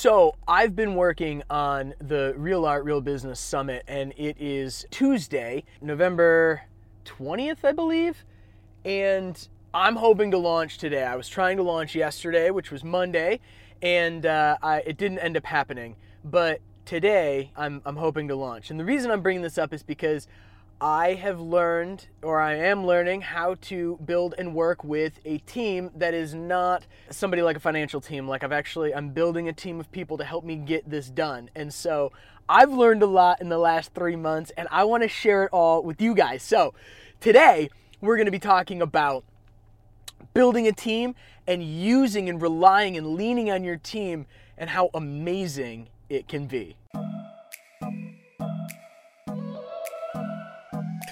So, I've been working on the Real Art, Real Business Summit, and it is Tuesday, November 20th, I believe. And I'm hoping to launch today. I was trying to launch yesterday, which was Monday, and uh, I, it didn't end up happening. But today, I'm, I'm hoping to launch. And the reason I'm bringing this up is because I have learned, or I am learning, how to build and work with a team that is not somebody like a financial team. Like I've actually, I'm building a team of people to help me get this done. And so I've learned a lot in the last three months, and I want to share it all with you guys. So today, we're going to be talking about building a team and using and relying and leaning on your team and how amazing it can be.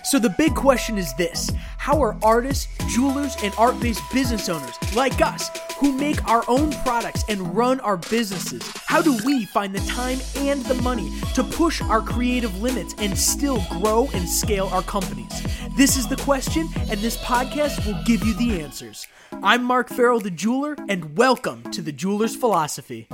So the big question is this How are artists, jewelers, and art based business owners like us who make our own products and run our businesses, how do we find the time and the money to push our creative limits and still grow and scale our companies? This is the question, and this podcast will give you the answers. I'm Mark Farrell, the jeweler, and welcome to the Jeweler's Philosophy.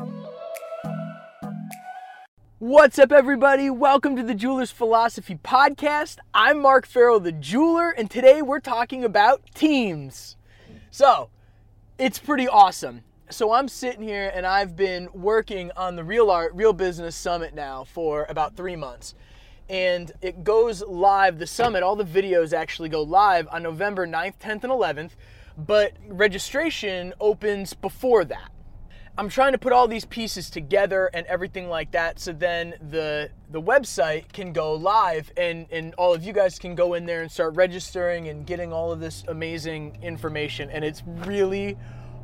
What's up, everybody? Welcome to the Jeweler's Philosophy Podcast. I'm Mark Farrell, the jeweler, and today we're talking about teams. So, it's pretty awesome. So, I'm sitting here and I've been working on the Real Art, Real Business Summit now for about three months. And it goes live, the summit, all the videos actually go live on November 9th, 10th, and 11th, but registration opens before that. I'm trying to put all these pieces together and everything like that so then the the website can go live and and all of you guys can go in there and start registering and getting all of this amazing information and it's really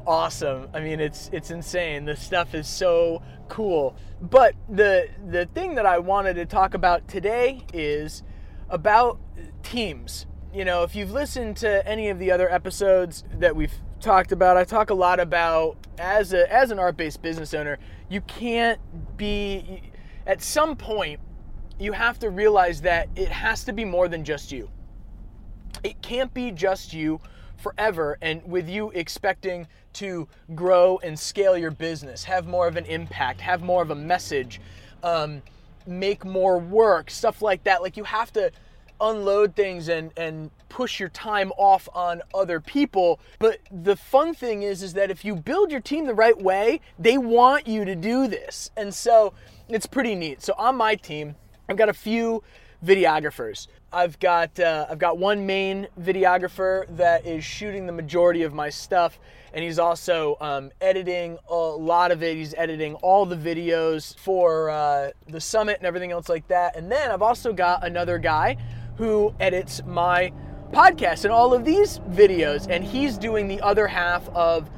awesome. I mean it's it's insane. The stuff is so cool. But the the thing that I wanted to talk about today is about teams. You know, if you've listened to any of the other episodes that we've talked about. I talk a lot about as a as an art-based business owner, you can't be at some point you have to realize that it has to be more than just you. It can't be just you forever and with you expecting to grow and scale your business, have more of an impact, have more of a message, um, make more work, stuff like that. Like you have to unload things and and push your time off on other people. But the fun thing is is that if you build your team the right way they want you to do this. And so it's pretty neat. So on my team i've got a few videographers. I've got uh, i've got one main videographer that is shooting the majority of my stuff. And he's also um, editing a lot of it. He's editing all the videos for uh, the summit and everything else like that. And then i've also got another guy who edits my podcast and all of these videos, and he's doing the other half of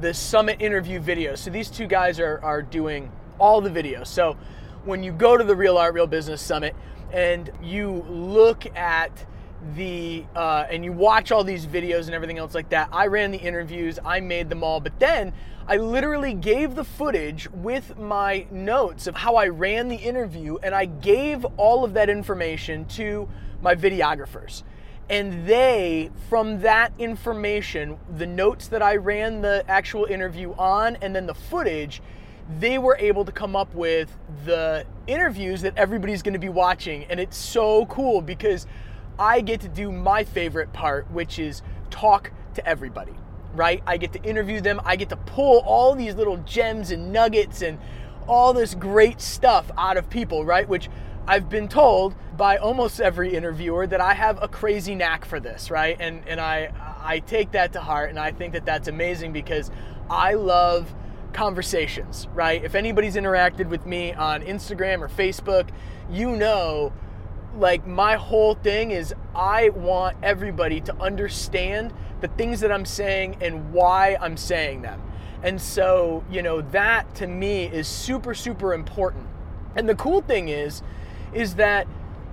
the summit interview videos. So these two guys are, are doing all the videos. So when you go to the Real Art Real Business Summit and you look at the uh, and you watch all these videos and everything else like that. I ran the interviews, I made them all, but then I literally gave the footage with my notes of how I ran the interview, and I gave all of that information to my videographers. And they, from that information, the notes that I ran the actual interview on, and then the footage, they were able to come up with the interviews that everybody's gonna be watching. And it's so cool because I get to do my favorite part, which is talk to everybody, right? I get to interview them, I get to pull all these little gems and nuggets and all this great stuff out of people, right? Which I've been told by almost every interviewer that I have a crazy knack for this, right? And and I I take that to heart and I think that that's amazing because I love conversations, right? If anybody's interacted with me on Instagram or Facebook, you know like my whole thing is I want everybody to understand the things that I'm saying and why I'm saying them. And so, you know, that to me is super super important. And the cool thing is is that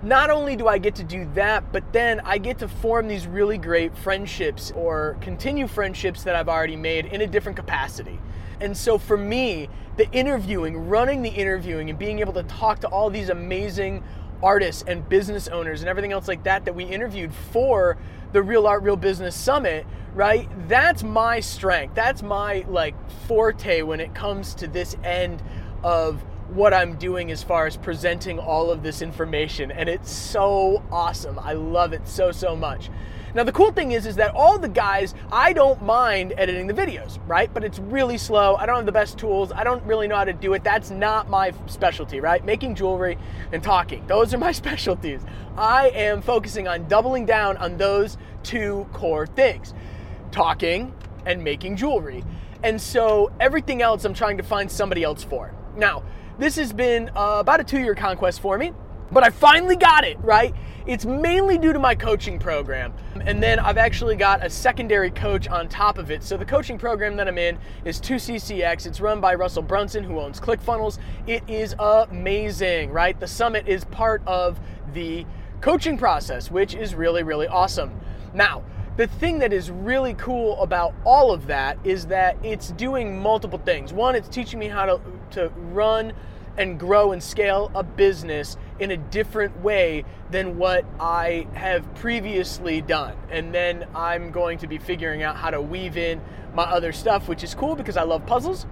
not only do I get to do that, but then I get to form these really great friendships or continue friendships that I've already made in a different capacity. And so for me, the interviewing, running the interviewing, and being able to talk to all these amazing artists and business owners and everything else like that that we interviewed for the Real Art Real Business Summit, right? That's my strength. That's my like forte when it comes to this end of what I'm doing as far as presenting all of this information and it's so awesome. I love it so so much. Now the cool thing is is that all the guys, I don't mind editing the videos, right? But it's really slow. I don't have the best tools. I don't really know how to do it. That's not my specialty, right? Making jewelry and talking. Those are my specialties. I am focusing on doubling down on those two core things. Talking and making jewelry. And so everything else I'm trying to find somebody else for. Now, this has been uh, about a two year conquest for me, but I finally got it, right? It's mainly due to my coaching program. And then I've actually got a secondary coach on top of it. So the coaching program that I'm in is 2CCX. It's run by Russell Brunson, who owns ClickFunnels. It is amazing, right? The summit is part of the coaching process, which is really, really awesome. Now, the thing that is really cool about all of that is that it's doing multiple things. One, it's teaching me how to, to run and grow and scale a business in a different way than what I have previously done. And then I'm going to be figuring out how to weave in my other stuff, which is cool because I love puzzles.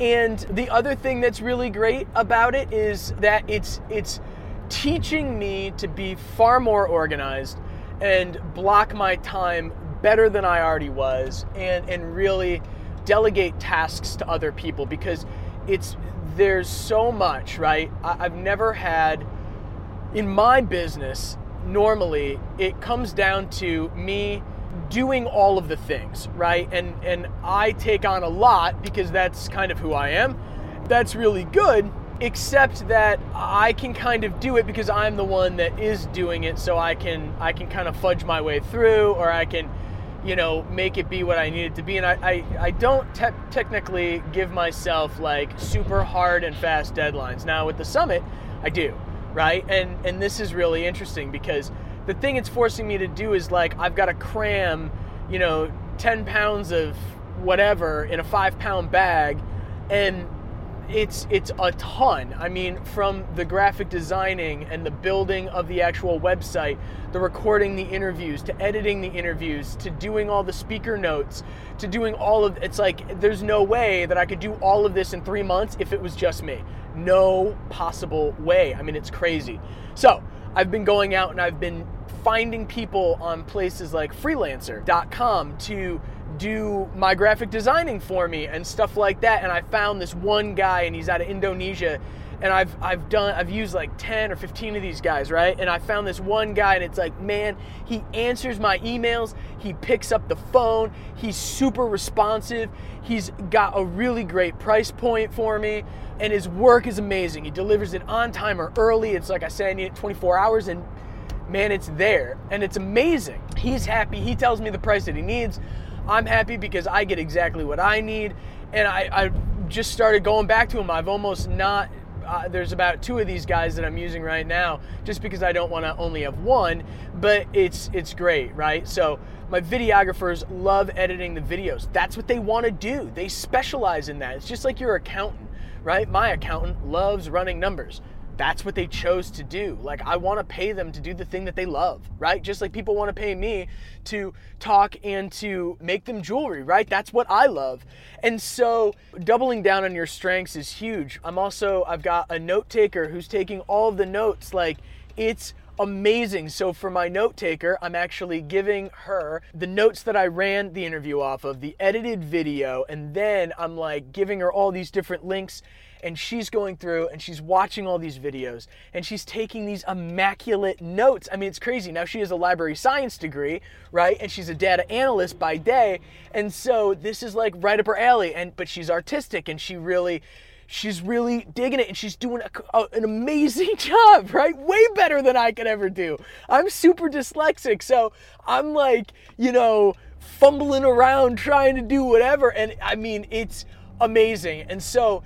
And the other thing that's really great about it is that it's it's teaching me to be far more organized and block my time better than I already was and and really delegate tasks to other people because it's there's so much, right? I, have never had in my business, normally it comes down to me doing all of the things, right? And and I take on a lot because that's kind of who I am. That's really good, except that I can kind of do it because I'm the one that is doing it, so I can I can kind of fudge my way through or I can you know, make it be what I need it to be. And I, I, I don't te- technically give myself like super hard and fast deadlines. Now with the summit, I do, right? And and this is really interesting because the thing it's forcing me to do is like I've got to cram, you know, 10 pounds of whatever in a five pound bag, and it's it's a ton. I mean, from the graphic designing and the building of the actual website, the recording the interviews, to editing the interviews, to doing all the speaker notes, to doing all of it's like there's no way that I could do all of this in 3 months if it was just me. No possible way. I mean, it's crazy. So, I've been going out and I've been finding people on places like freelancer.com to do my graphic designing for me and stuff like that. And I found this one guy, and he's out of Indonesia. And I've I've done I've used like 10 or 15 of these guys, right? And I found this one guy and it's like, man, he answers my emails, he picks up the phone, he's super responsive, he's got a really great price point for me, and his work is amazing. He delivers it on time or early. It's like I said, need it 24 hours and man, it's there and it's amazing. He's happy, he tells me the price that he needs. I'm happy because I get exactly what I need. And I, I just started going back to them. I've almost not. Uh, there's about two of these guys that I'm using right now, just because I don't want to only have one. But it's it's great, right? So my videographers love editing the videos. That's what they want to do. They specialize in that. It's just like your accountant, right? My accountant loves running numbers that's what they chose to do. Like, I want to pay them to do the thing that they love, right? Just like people want to pay me to talk and to make them jewelry, right? That's what I love. And so, doubling down on your strengths is huge. I'm also, I've got a note taker who's taking all of the notes. Like, it's amazing. So for my note taker, I'm actually giving her the notes that I ran the interview off of, the edited video, and then I'm like giving her all these different links and she's going through and she's watching all these videos and she's taking these immaculate notes. I mean, it's crazy. Now she has a library science degree, right? And she's a data analyst by day. And so this is like right up her alley and but she's artistic and she really she's really digging it and she's doing a, a, an amazing job, right? Way better than I could ever do. I'm super dyslexic, so I'm like, you know, fumbling around trying to do whatever. And I mean, it's amazing. And so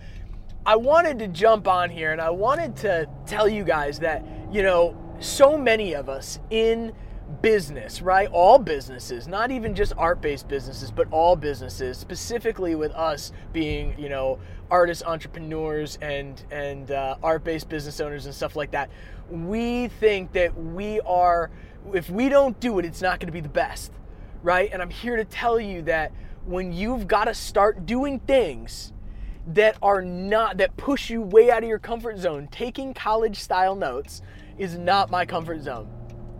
I wanted to jump on here and I wanted to tell you guys that, you know, so many of us in business, right? All businesses, not even just art-based businesses, but all businesses, specifically with us being, you know, artists, entrepreneurs, and and uh, art-based business owners and stuff like that. We think that we are, if we don't do it, it's not going to be the best, right? And I'm here to tell you that when you've got to start doing things that are not that push you way out of your comfort zone. Taking college style notes is not my comfort zone.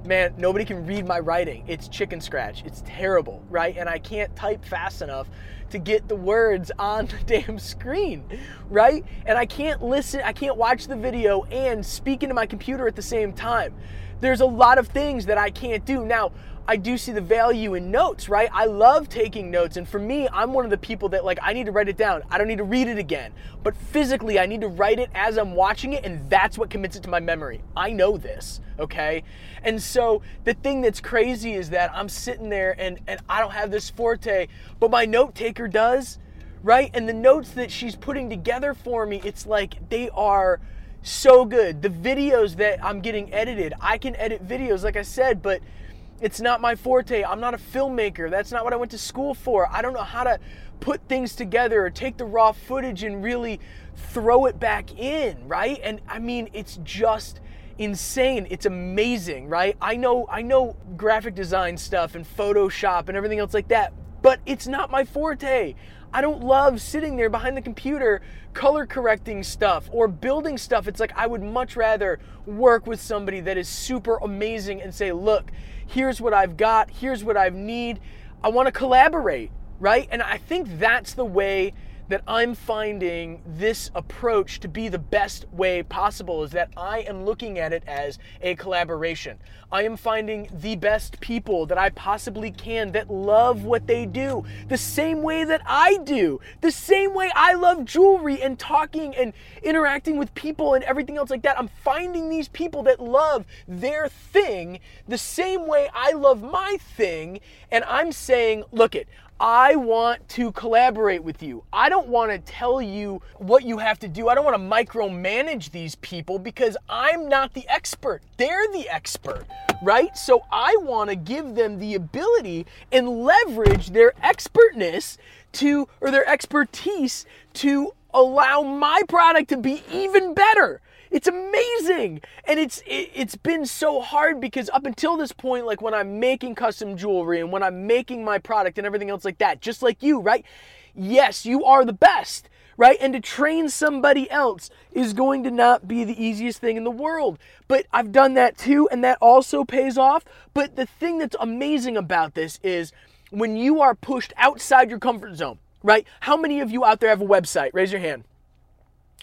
Man, nobody can read my writing. It's chicken scratch. It's terrible, right? And I can't type fast enough to get the words on the damn screen, right? And I can't listen, I can't watch the video and speak into my computer at the same time. There's a lot of things that I can't do. Now, I do see the value in notes, right? I love taking notes. And for me, I'm one of the people that like, I need to write it down. I don't need to read it again. But physically, I need to write it as I'm watching it, and that's what commits it to my memory. I know this, okay? And so the thing that's crazy is that I'm sitting there and, and I don't have this forte, but my note taker does, right? And the notes that she's putting together for me, it's like they are so good. The videos that I'm getting edited, I can edit videos, like I said, but it's not my forte. I'm not a filmmaker. That's not what I went to school for. I don't know how to put things together or take the raw footage and really throw it back in, right? And I mean, it's just insane. It's amazing, right? I know I know graphic design stuff and Photoshop and everything else like that, but it's not my forte. I don't love sitting there behind the computer color correcting stuff or building stuff. It's like I would much rather work with somebody that is super amazing and say, "Look, here's what I've got, here's what I need. I want to collaborate, right? And I think that's the way that I'm finding this approach to be the best way possible is that I am looking at it as a collaboration. I am finding the best people that I possibly can that love what they do the same way that I do, the same way I love jewelry and talking and interacting with people and everything else like that. I'm finding these people that love their thing the same way I love my thing, and I'm saying, look it, I want to collaborate with you. I don't want to tell you what you have to do. I don't want to micromanage these people because I'm not the expert. They're the expert, right? So I want to give them the ability and leverage their expertness to, or their expertise to allow my product to be even better. It's amazing. And it's it, it's been so hard because up until this point like when I'm making custom jewelry and when I'm making my product and everything else like that, just like you, right? Yes, you are the best, right? And to train somebody else is going to not be the easiest thing in the world. But I've done that too and that also pays off. But the thing that's amazing about this is when you are pushed outside your comfort zone, right? How many of you out there have a website? Raise your hand.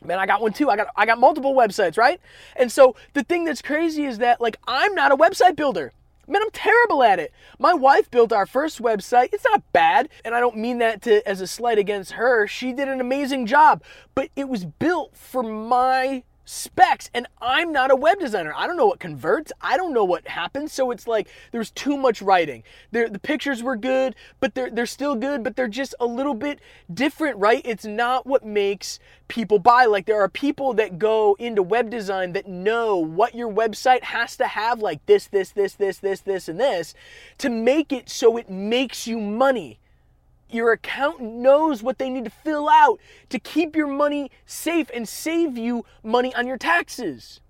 Man, I got one too. I got I got multiple websites, right? And so the thing that's crazy is that like I'm not a website builder. Man, I'm terrible at it. My wife built our first website. It's not bad, and I don't mean that to as a slight against her. She did an amazing job, but it was built for my specs and I'm not a web designer. I don't know what converts. I don't know what happens. So it's like there's too much writing. The pictures were good, but they're they're still good, but they're just a little bit different, right? It's not what makes people buy. Like there are people that go into web design that know what your website has to have like this this this this this this and this to make it so it makes you money your accountant knows what they need to fill out to keep your money safe and save you money on your taxes.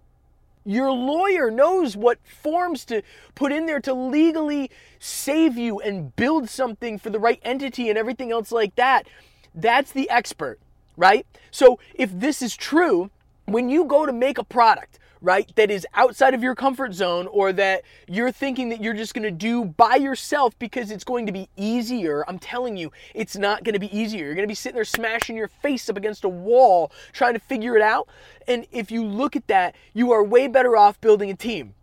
Your lawyer knows what forms to put in there to legally save you and build something for the right entity and everything else like that. That's the expert, right? So if this is true, when you go to make a product, right, that is outside of your comfort zone or that you're thinking that you're just to do by yourself because it's going to be easier, I'm telling you, it's not to be easier. You're to be sitting there smashing your face up against a wall trying to figure it out. And if you look at that, you are way better off building a team.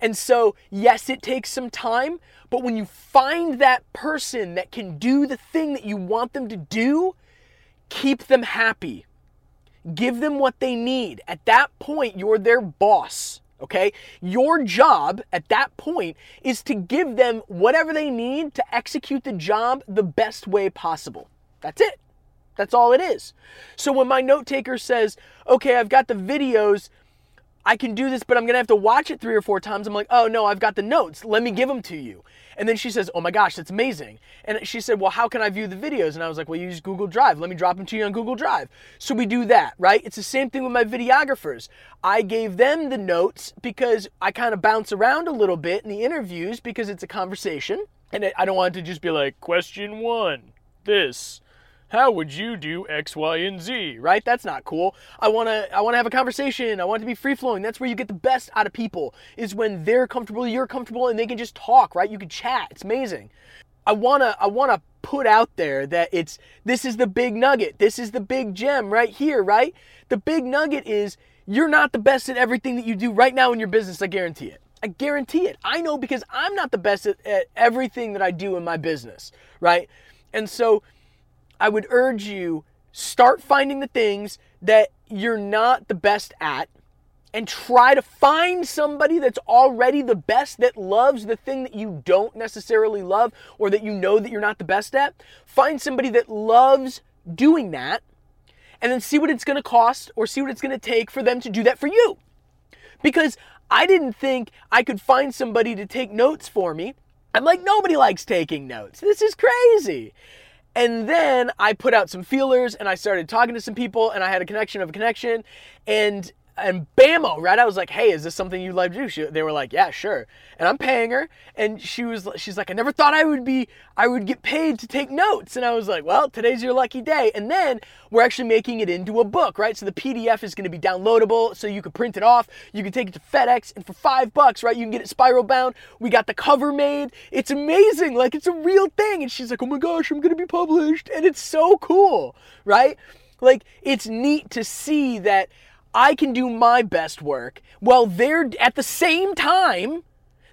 And so, yes, it takes some time, but when you find that person that can do the thing that you want them to do, keep them happy Give them what they need. At that point, you're their boss. Okay? Your job at that point is to give them whatever they need to execute the job the best way possible. That's it. That's all it is. So when my note taker says, okay, I've got the videos, I can do this, but I'm gonna have to watch it three or four times. I'm like, oh no, I've got the notes. Let me give them to you. And then she says, oh my gosh, that's amazing. And she said, well, how can I view the videos? And I was like, well, you use Google Drive. Let me drop them to you on Google Drive. So we do that, right? It's the same thing with my videographers. I gave them the notes because I kind of bounce around a little bit in the interviews because it's a conversation. And I don't want to just be like, question one, this how would you do X, Y, and Z? Right? That's not cool. I wanna I wanna have a conversation. I want to be free flowing. That's where you get the best out of people. Is when they're comfortable, you're comfortable, and they can just talk. Right? You can chat. It's amazing. I wanna I wanna put out there that it's this is the big nugget. This is the big gem right here. Right? The big nugget is you're not the best at everything that you do right now in your business. I guarantee it. I guarantee it. I know because I'm not the best at, at everything that I do in my business, right? And so I would urge you start finding the things that you're not the best at and try to find somebody that's already the best that loves the thing that you don't necessarily love or that you know that you're not the best at. Find somebody that loves doing that and then see what it's going to cost or see what it's going to take for them to do that for you. Because I didn't think I could find somebody to take notes for me. I'm like, nobody likes taking notes. This is crazy. And then I put out some feelers and I started talking to some people and I had a connection of a connection. And and bammo, right? I was like, "Hey, is this something you'd like to do?" She, they were like, "Yeah, sure." And I'm paying her, and she was, she's like, "I never thought I would be, I would get paid to take notes." And I was like, "Well, today's your lucky day." And then we're actually making it into a book, right? So the PDF is going to be downloadable, so you can print it off, you can take it to FedEx, and for five bucks, right, you can get it spiral bound. We got the cover made. It's amazing, like it's a real thing. And she's like, "Oh my gosh, I'm going to be published," and it's so cool, right? Like it's neat to see that I can do my best work while they're at the same time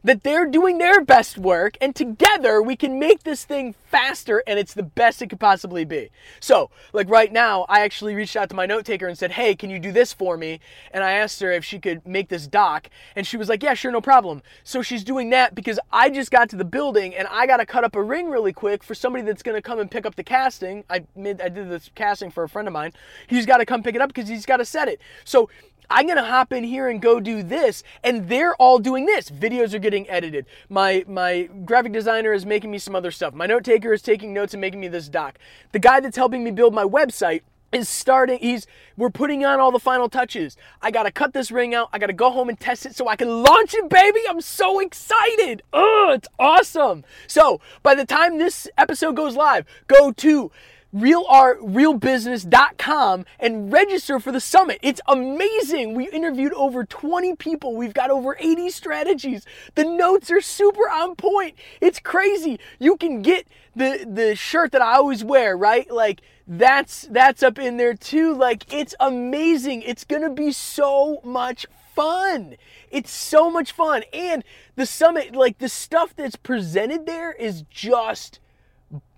that they're doing their best work, and together we can make this thing faster, and it's the best it could possibly be. So, like right now, I actually reached out to my note taker and said, Hey, can you do this for me? And I asked her if she could make this doc, and she was like, Yeah, sure, no problem. So she's doing that because I just got to the building and I got to cut up a ring really quick for somebody that's going to come and pick up the casting. I made, I did this casting for a friend of mine. He's got to come pick it up because he's got to set it. So I'm gonna hop in here and go do this, and they're all doing this. Videos are getting edited. My my graphic designer is making me some other stuff. My note taker is taking notes and making me this doc. The guy that's helping me build my website is starting he's we're putting on all the final touches i gotta cut this ring out i gotta go home and test it so i can launch it baby i'm so excited oh it's awesome so by the time this episode goes live go to realartrealbusiness.com and register for the summit. It's amazing. We interviewed over 20 people. We've got over 80 strategies. The notes are super on point. It's crazy. You can get the the shirt that I always wear, right? Like that's that's up in there too. Like it's amazing. It's going to be so much fun. It's so much fun. And the summit like the stuff that's presented there is just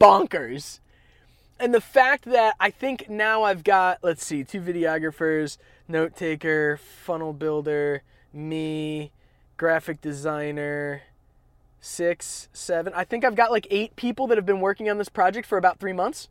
bonkers and the fact that I think now I've got, let's see, two videographers, note taker, funnel builder, me, graphic designer, six, seven. I think I've got like eight people that have been working on this project for about three months.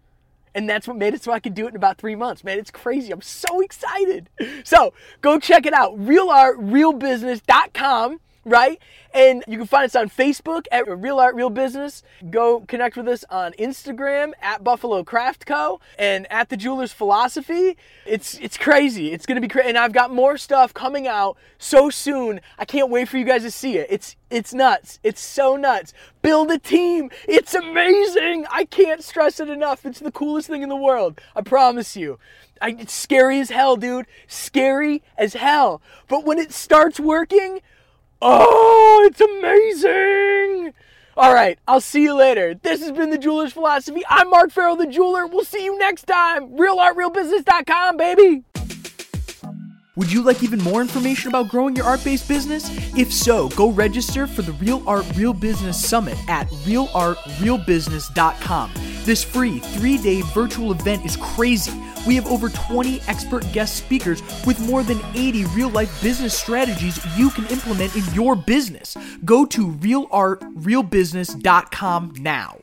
And that's what made it so I could do it in about three months. Man, it's crazy. I'm so excited. So go check it out. RealArtRealBusiness.com right? And you can find us on Facebook at Real Art Real Business. Go connect with us on Instagram at Buffalo Craft Co. and at the Jeweler's Philosophy. It's it's crazy. It's gonna be crazy. And I've got more stuff coming out so soon. I can't wait for you guys to see it. It's it's nuts. It's so nuts. Build a team. It's amazing. I can't stress it enough. It's the coolest thing in the world. I promise you. I, it's scary as hell, dude. Scary as hell. But when it starts working, Oh, it's amazing! All right, I'll see you later. This has been the Jeweler's Philosophy. I'm Mark Farrell, the jeweler. We'll see you next time. RealArtRealBusiness.com, baby. Would you like even more information about growing your art based business? If so, go register for the Real Art Real Business Summit at realartrealbusiness.com. This free three day virtual event is crazy. We have over 20 expert guest speakers with more than 80 real life business strategies you can implement in your business. Go to realartrealbusiness.com now.